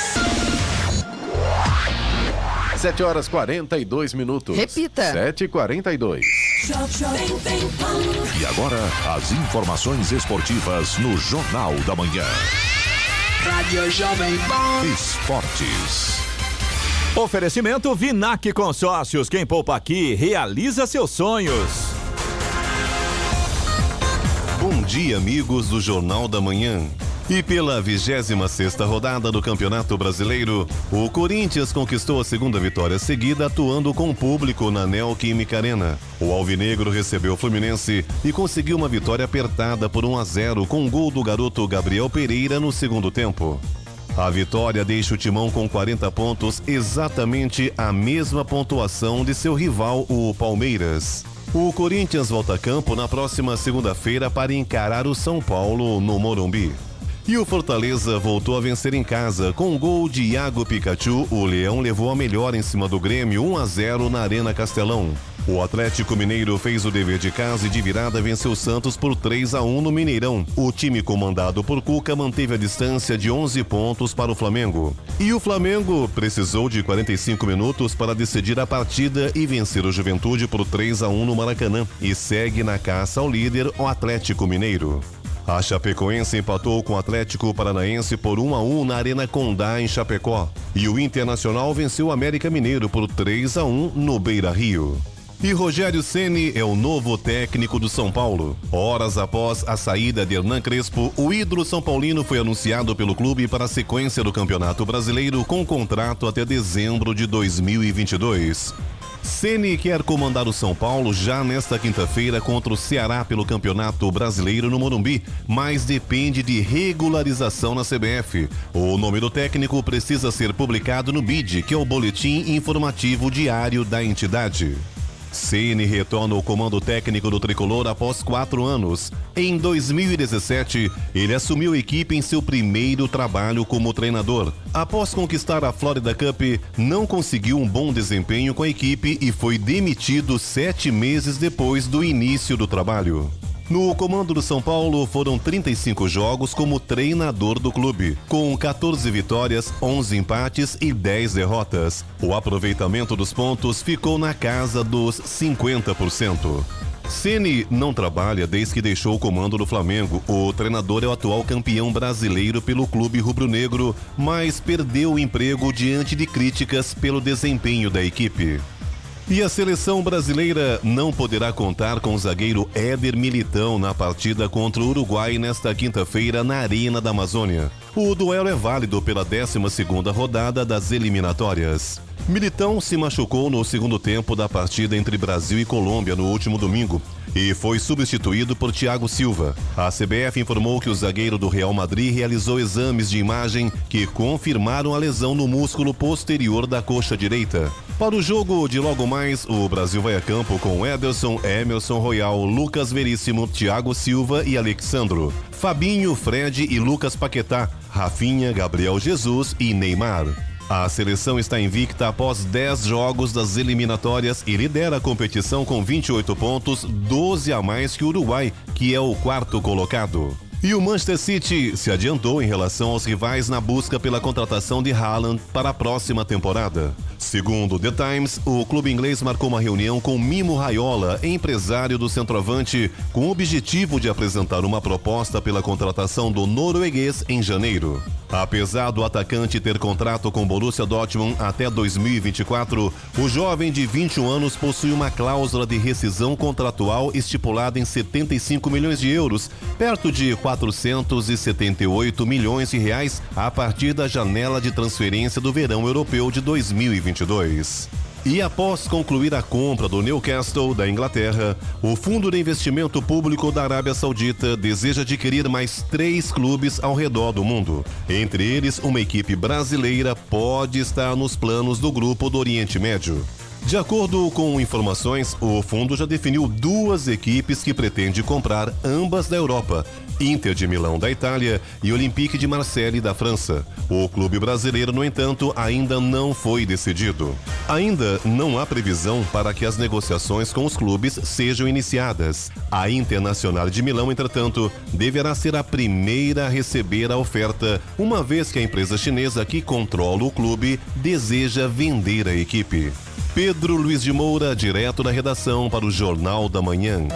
7 horas 42 minutos. Repita. 7h42. E agora, as informações esportivas no Jornal da Manhã. Rádio Jovem Pan. Esportes. Oferecimento Vinac Consórcios. Quem poupa aqui realiza seus sonhos. Bom dia, amigos do Jornal da Manhã. E pela 26 rodada do Campeonato Brasileiro, o Corinthians conquistou a segunda vitória seguida atuando com o público na Neoquímica Arena. O Alvinegro recebeu o Fluminense e conseguiu uma vitória apertada por 1 a 0 com um gol do garoto Gabriel Pereira no segundo tempo. A vitória deixa o Timão com 40 pontos, exatamente a mesma pontuação de seu rival, o Palmeiras. O Corinthians volta a campo na próxima segunda-feira para encarar o São Paulo no Morumbi. E o Fortaleza voltou a vencer em casa. Com o gol de Iago Pikachu, o Leão levou a melhor em cima do Grêmio 1 a 0 na Arena Castelão. O Atlético Mineiro fez o dever de casa e de virada venceu o Santos por 3 a 1 no Mineirão. O time comandado por Cuca manteve a distância de 11 pontos para o Flamengo. E o Flamengo precisou de 45 minutos para decidir a partida e vencer o Juventude por 3 a 1 no Maracanã e segue na caça ao líder, o Atlético Mineiro. A Chapecoense empatou com o Atlético Paranaense por 1 a 1 na Arena Condá em Chapecó. E o Internacional venceu o América Mineiro por 3 a 1 no Beira-Rio. E Rogério Ceni é o novo técnico do São Paulo. Horas após a saída de Hernan Crespo, o ídolo São Paulino foi anunciado pelo clube para a sequência do Campeonato Brasileiro com contrato até dezembro de 2022. Ceni quer comandar o São Paulo já nesta quinta-feira contra o Ceará pelo Campeonato Brasileiro no Morumbi, mas depende de regularização na CBF. O nome do técnico precisa ser publicado no BID, que é o Boletim Informativo Diário da entidade. Ceni retorna ao comando técnico do tricolor após quatro anos. Em 2017, ele assumiu a equipe em seu primeiro trabalho como treinador. Após conquistar a Florida Cup, não conseguiu um bom desempenho com a equipe e foi demitido sete meses depois do início do trabalho. No comando do São Paulo foram 35 jogos como treinador do clube, com 14 vitórias, 11 empates e 10 derrotas. O aproveitamento dos pontos ficou na casa dos 50%. Ceni não trabalha desde que deixou o comando do Flamengo. O treinador é o atual campeão brasileiro pelo clube rubro-negro, mas perdeu o emprego diante de críticas pelo desempenho da equipe. E a seleção brasileira não poderá contar com o zagueiro Éder Militão na partida contra o Uruguai nesta quinta-feira na Arena da Amazônia. O duelo é válido pela 12ª rodada das eliminatórias. Militão se machucou no segundo tempo da partida entre Brasil e Colômbia no último domingo e foi substituído por Thiago Silva. A CBF informou que o zagueiro do Real Madrid realizou exames de imagem que confirmaram a lesão no músculo posterior da coxa direita. Para o jogo de logo mais, o Brasil vai a campo com Ederson, Emerson Royal, Lucas Veríssimo, Thiago Silva e Alexandro. Fabinho, Fred e Lucas Paquetá, Rafinha, Gabriel Jesus e Neymar. A seleção está invicta após 10 jogos das eliminatórias e lidera a competição com 28 pontos, 12 a mais que o Uruguai, que é o quarto colocado. E o Manchester City se adiantou em relação aos rivais na busca pela contratação de Haaland para a próxima temporada. Segundo The Times, o clube inglês marcou uma reunião com Mimo Raiola, empresário do centroavante, com o objetivo de apresentar uma proposta pela contratação do norueguês em janeiro. Apesar do atacante ter contrato com Borussia Dortmund até 2024, o jovem de 21 anos possui uma cláusula de rescisão contratual estipulada em 75 milhões de euros, perto de 478 milhões de reais a partir da janela de transferência do verão europeu de 2022. E após concluir a compra do Newcastle da Inglaterra, o Fundo de Investimento Público da Arábia Saudita deseja adquirir mais três clubes ao redor do mundo. Entre eles, uma equipe brasileira pode estar nos planos do grupo do Oriente Médio. De acordo com informações, o fundo já definiu duas equipes que pretende comprar, ambas da Europa: Inter de Milão da Itália e Olympique de Marseille da França. O clube brasileiro, no entanto, ainda não foi decidido. Ainda não há previsão para que as negociações com os clubes sejam iniciadas. A Internacional de Milão, entretanto, deverá ser a primeira a receber a oferta, uma vez que a empresa chinesa que controla o clube deseja vender a equipe. Pedro Luiz de Moura, direto da redação para o Jornal da Manhã.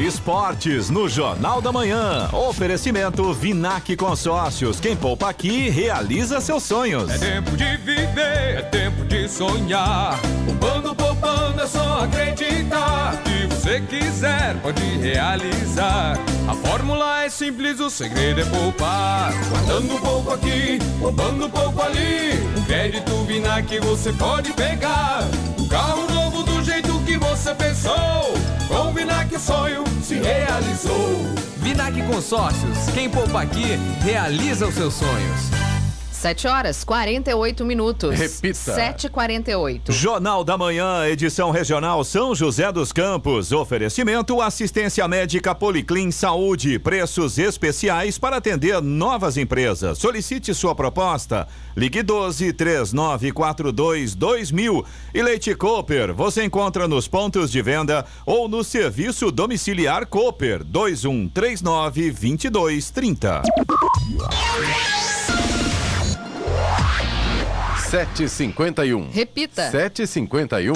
Esportes no Jornal da Manhã. Oferecimento Vinac Consórcios. Quem poupa aqui realiza seus sonhos. É tempo de viver, é tempo de sonhar. Poupando, poupando, é só acreditar. O que você quiser, pode realizar. A fórmula é simples, o segredo é poupar. Guardando pouco aqui, poupando pouco ali. Um crédito Vinac você pode pegar. Carro novo do jeito que você pensou. Com o Vinac o sonho se realizou. Vinac Consórcios, quem poupa aqui, realiza os seus sonhos. 7 horas 48 minutos. Repita. 7h48. Jornal da Manhã, edição regional São José dos Campos. Oferecimento assistência médica Policlin Saúde. Preços especiais para atender novas empresas. Solicite sua proposta. Ligue 12 3942 2000. E Leite Cooper. Você encontra nos pontos de venda ou no serviço domiciliar Cooper 2139 2230. 7h51. Repita. 7h51.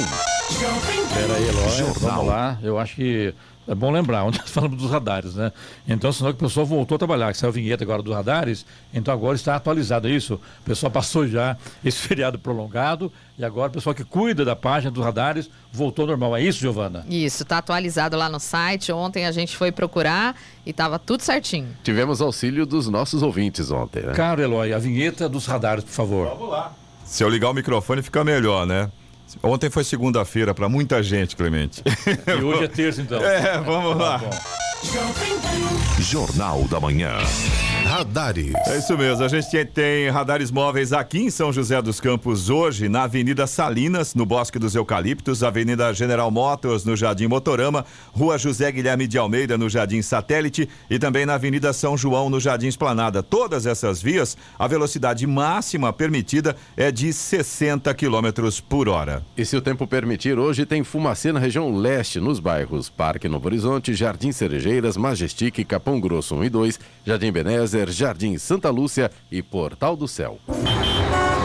Pera aí, Eloy, vamos lá. Eu acho que É bom lembrar, onde [LAUGHS] nós falamos dos radares, né? Então, senão que o pessoal voltou a trabalhar, que saiu a vinheta agora dos radares, então agora está atualizado, é isso? O pessoal passou já esse [LAUGHS] feriado prolongado e agora o pessoal que cuida da página dos radares voltou ao normal. É isso, Giovana? Isso, está atualizado lá no site. Ontem a gente foi procurar e estava tudo certinho. Tivemos auxílio dos nossos ouvintes ontem, né? Caro Eloy, a vinheta dos radares, por favor. Vamos lá. Se eu ligar o microfone fica melhor, né? Ontem foi segunda-feira para muita gente, Clemente. E hoje é terça, então. [LAUGHS] É, vamos lá. Tá Jornal da Manhã. Radares. É isso mesmo, a gente tem radares móveis aqui em São José dos Campos hoje, na Avenida Salinas, no Bosque dos Eucaliptos, Avenida General Motors, no Jardim Motorama, Rua José Guilherme de Almeida, no Jardim Satélite e também na Avenida São João, no Jardim Esplanada. Todas essas vias, a velocidade máxima permitida é de 60 km por hora. E se o tempo permitir, hoje tem fumacê na região leste, nos bairros Parque Novo Horizonte, Jardim Cerejeiras, Majestic, Capão Grosso 1 e 2, Jardim Benézer, Jardim Santa Lúcia e Portal do Céu.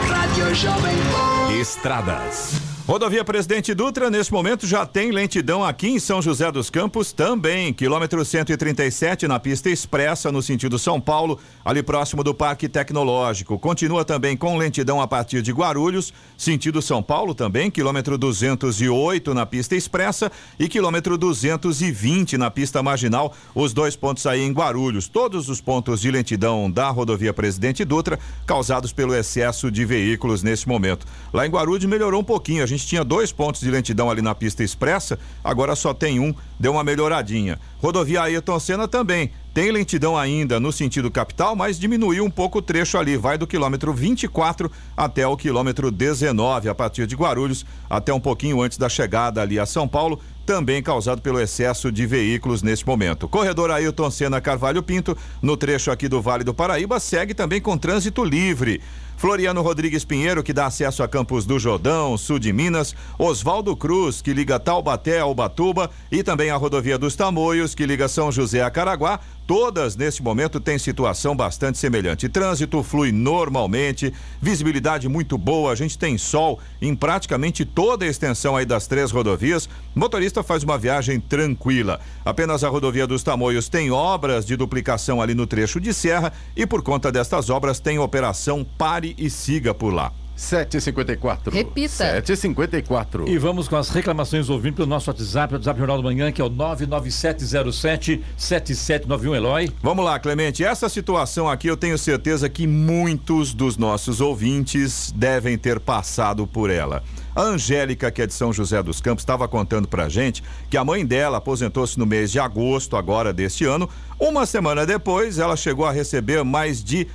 Rádio Jovem Pan. Estradas. Rodovia Presidente Dutra, nesse momento, já tem lentidão aqui em São José dos Campos também. Quilômetro 137 na pista expressa, no sentido São Paulo, ali próximo do Parque Tecnológico. Continua também com lentidão a partir de Guarulhos, sentido São Paulo também. Quilômetro 208 na pista expressa e quilômetro 220 na pista marginal. Os dois pontos aí em Guarulhos. Todos os pontos de lentidão da rodovia Presidente Dutra causados pelo excesso de veículos nesse momento. Lá em Guarulhos melhorou um pouquinho. A gente tinha dois pontos de lentidão ali na pista expressa, agora só tem um, deu uma melhoradinha. Rodovia Ayrton Senna também. Tem lentidão ainda no sentido capital, mas diminuiu um pouco o trecho ali. Vai do quilômetro 24 até o quilômetro 19, a partir de Guarulhos, até um pouquinho antes da chegada ali a São Paulo também causado pelo excesso de veículos neste momento. Corredor Ailton Senna Carvalho Pinto, no trecho aqui do Vale do Paraíba, segue também com trânsito livre. Floriano Rodrigues Pinheiro, que dá acesso a Campos do Jordão, sul de Minas, Oswaldo Cruz, que liga Taubaté ao Batuba, e também a rodovia dos Tamoios, que liga São José a Caraguá, todas neste momento têm situação bastante semelhante. Trânsito flui normalmente, visibilidade muito boa, a gente tem sol em praticamente toda a extensão aí das três rodovias. Motorista faz uma viagem tranquila. Apenas a rodovia dos Tamoios tem obras de duplicação ali no trecho de serra e por conta destas obras tem operação pare e siga por lá. 7h54. Repita. 7h54. E vamos com as reclamações ouvindo pelo nosso WhatsApp, o WhatsApp Jornal da Manhã, que é o 99707-7791, Eloy. Vamos lá, Clemente. Essa situação aqui eu tenho certeza que muitos dos nossos ouvintes devem ter passado por ela. A Angélica, que é de São José dos Campos, estava contando pra gente que a mãe dela aposentou-se no mês de agosto agora deste ano. Uma semana depois, ela chegou a receber mais de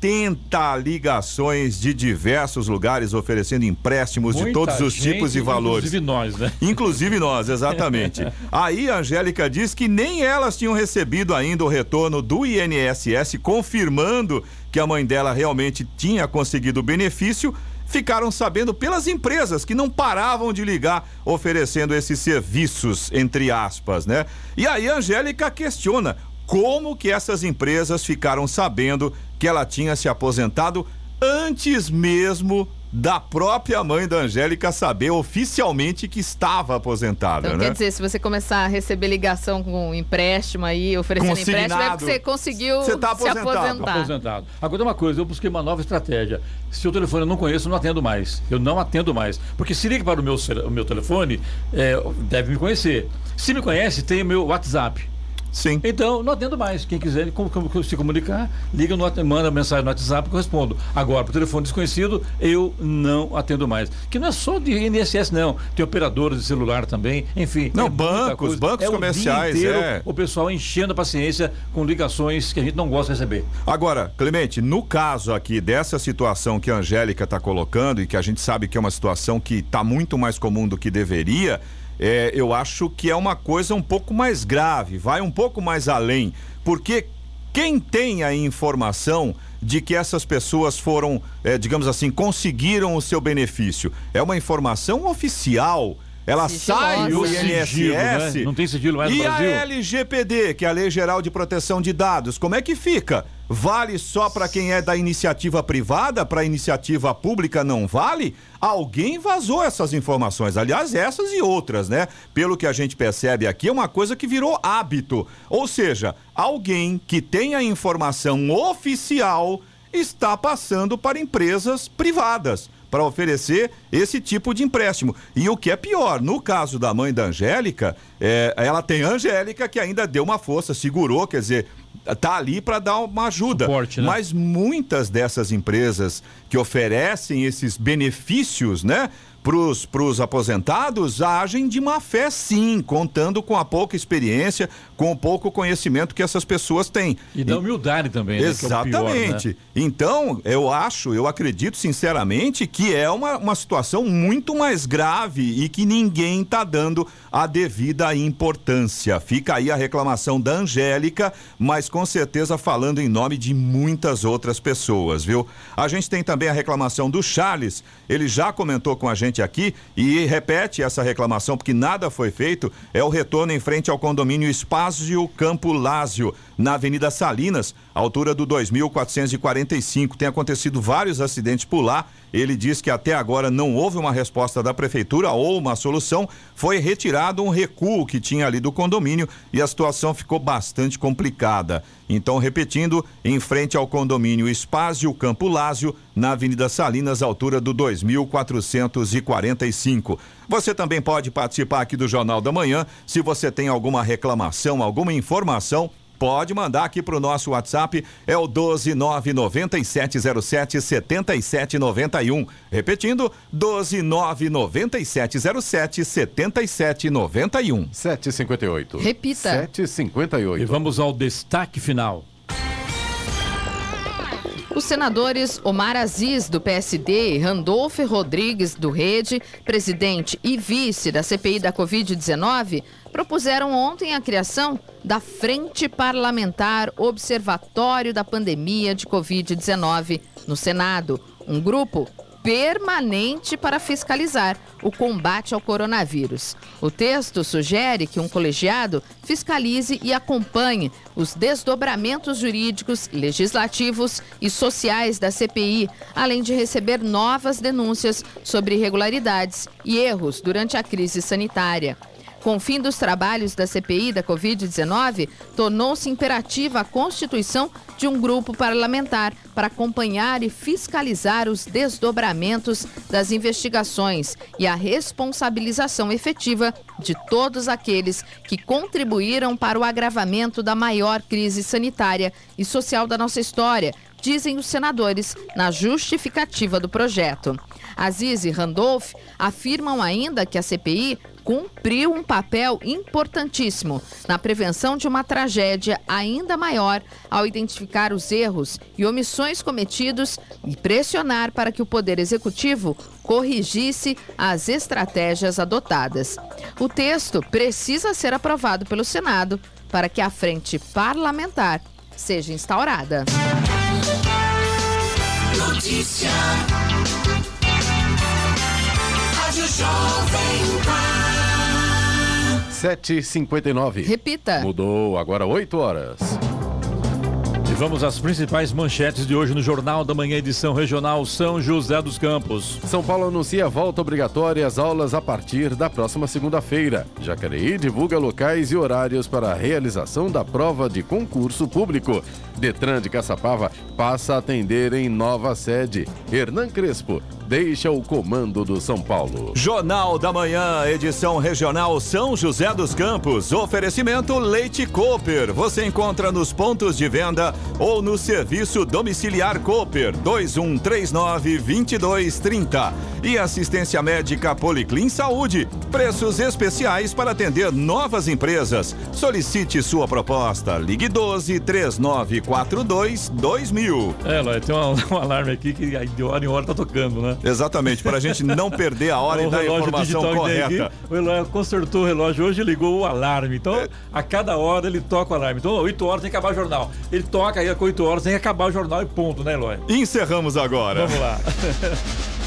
80 ligações de diversos lugares oferecendo empréstimos de Muita todos os gente, tipos e valores. Inclusive nós, né? Inclusive nós, exatamente. [LAUGHS] Aí a Angélica diz que nem elas tinham recebido ainda o retorno do INSS confirmando que a mãe dela realmente tinha conseguido o benefício. Ficaram sabendo pelas empresas que não paravam de ligar oferecendo esses serviços, entre aspas, né? E aí a Angélica questiona como que essas empresas ficaram sabendo que ela tinha se aposentado antes mesmo da própria mãe da Angélica saber oficialmente que estava aposentada, Então, né? quer dizer, se você começar a receber ligação com empréstimo aí, oferecendo empréstimo, é porque você conseguiu Você tá se aposentado. aposentar. Aposentado. Agora uma coisa, eu busquei uma nova estratégia. Se o telefone eu não conheço, eu não atendo mais. Eu não atendo mais. Porque se liga para o meu, o meu telefone, é, deve me conhecer. Se me conhece, tem o meu WhatsApp. Sim. Então, não atendo mais. Quem quiser se comunicar, liga, no, manda mensagem no WhatsApp que eu respondo. Agora, por telefone desconhecido, eu não atendo mais. Que não é só de INSS, não. Tem operadoras de celular também. Enfim. Não, é bancos, bancos É o comerciais, inteiro é. O pessoal enchendo a paciência com ligações que a gente não gosta de receber. Agora, Clemente, no caso aqui dessa situação que a Angélica está colocando e que a gente sabe que é uma situação que está muito mais comum do que deveria, é, eu acho que é uma coisa um pouco mais grave, vai um pouco mais além, porque quem tem a informação de que essas pessoas foram, é, digamos assim, conseguiram o seu benefício, é uma informação oficial. Ela Sigilosa. sai do E o INSS. sigilo, né? Não tem sigilo mais no e Brasil? a LGPD, que é a Lei Geral de Proteção de Dados, como é que fica? Vale só para quem é da iniciativa privada, para iniciativa pública não vale? Alguém vazou essas informações, aliás, essas e outras, né? Pelo que a gente percebe aqui, é uma coisa que virou hábito. Ou seja, alguém que tem a informação oficial está passando para empresas privadas para oferecer esse tipo de empréstimo. E o que é pior, no caso da mãe da Angélica, é, ela tem a Angélica que ainda deu uma força, segurou, quer dizer, tá ali para dar uma ajuda. Suporte, né? Mas muitas dessas empresas que oferecem esses benefícios, né? Para os aposentados agem de má fé, sim, contando com a pouca experiência, com o pouco conhecimento que essas pessoas têm. E da humildade também, né? Que é pior, Exatamente. né? Então, eu acho, eu acredito sinceramente que é uma, uma situação muito mais grave e que ninguém está dando a devida importância. Fica aí a reclamação da Angélica, mas com certeza falando em nome de muitas outras pessoas, viu? A gente tem também a reclamação do Charles, ele já comentou com a gente aqui e repete essa reclamação porque nada foi feito. É o retorno em frente ao condomínio Espásio Campo Lázio, na Avenida Salinas, altura do 2445. Tem acontecido vários acidentes por lá. Ele diz que até agora não houve uma resposta da prefeitura ou uma solução. Foi retirado um recuo que tinha ali do condomínio e a situação ficou bastante complicada. Então, repetindo, em frente ao condomínio Espásio Campo Lázio, na Avenida Salinas, altura do 2445. Você também pode participar aqui do Jornal da Manhã. Se você tem alguma reclamação, alguma informação, pode mandar aqui para o nosso WhatsApp, é o 12997077791. Repetindo, 12997077791. 758. Repita. 758. E vamos ao destaque final. Os senadores Omar Aziz, do PSD, e Randolfo Rodrigues, do Rede, presidente e vice da CPI da Covid-19, propuseram ontem a criação da Frente Parlamentar Observatório da Pandemia de Covid-19 no Senado. Um grupo permanente para fiscalizar o combate ao coronavírus. O texto sugere que um colegiado fiscalize e acompanhe os desdobramentos jurídicos, legislativos e sociais da CPI, além de receber novas denúncias sobre irregularidades e erros durante a crise sanitária. Com o fim dos trabalhos da CPI da Covid-19, tornou-se imperativa a constituição de um grupo parlamentar para acompanhar e fiscalizar os desdobramentos das investigações e a responsabilização efetiva de todos aqueles que contribuíram para o agravamento da maior crise sanitária e social da nossa história, dizem os senadores na justificativa do projeto. Aziz e Randolph afirmam ainda que a CPI cumpriu um papel importantíssimo na prevenção de uma tragédia ainda maior ao identificar os erros e omissões cometidos e pressionar para que o Poder Executivo corrigisse as estratégias adotadas. O texto precisa ser aprovado pelo Senado para que a frente parlamentar seja instaurada. Notícia. Rádio Jovem Pan. 7h59. Repita. Mudou, agora 8 horas. E vamos às principais manchetes de hoje no Jornal da Manhã, edição regional São José dos Campos. São Paulo anuncia a volta obrigatória às aulas a partir da próxima segunda-feira. Jacareí divulga locais e horários para a realização da prova de concurso público. Detran de Caçapava passa a atender em nova sede. Hernan Crespo deixa o comando do São Paulo. Jornal da Manhã, edição regional São José dos Campos. Oferecimento Leite Cooper. Você encontra nos pontos de venda ou no serviço domiciliar Cooper 2139 2230. E assistência médica Policlin Saúde. Preços especiais para atender novas empresas. Solicite sua proposta. Ligue 12 3942 2000. É, Lóia, tem um, [LAUGHS] um alarme aqui que de hora em hora tá tocando, né? Exatamente, para a gente não perder a [LAUGHS] hora O e dar a informação correta. o Eloy consertou o relógio hoje e ligou o alarme. Então, É. a cada hora ele toca o alarme. Então, 8 horas tem que acabar o jornal. Ele toca aí com 8 horas tem que acabar o jornal e ponto, né, Eloy? Encerramos agora. Vamos lá. [LAUGHS]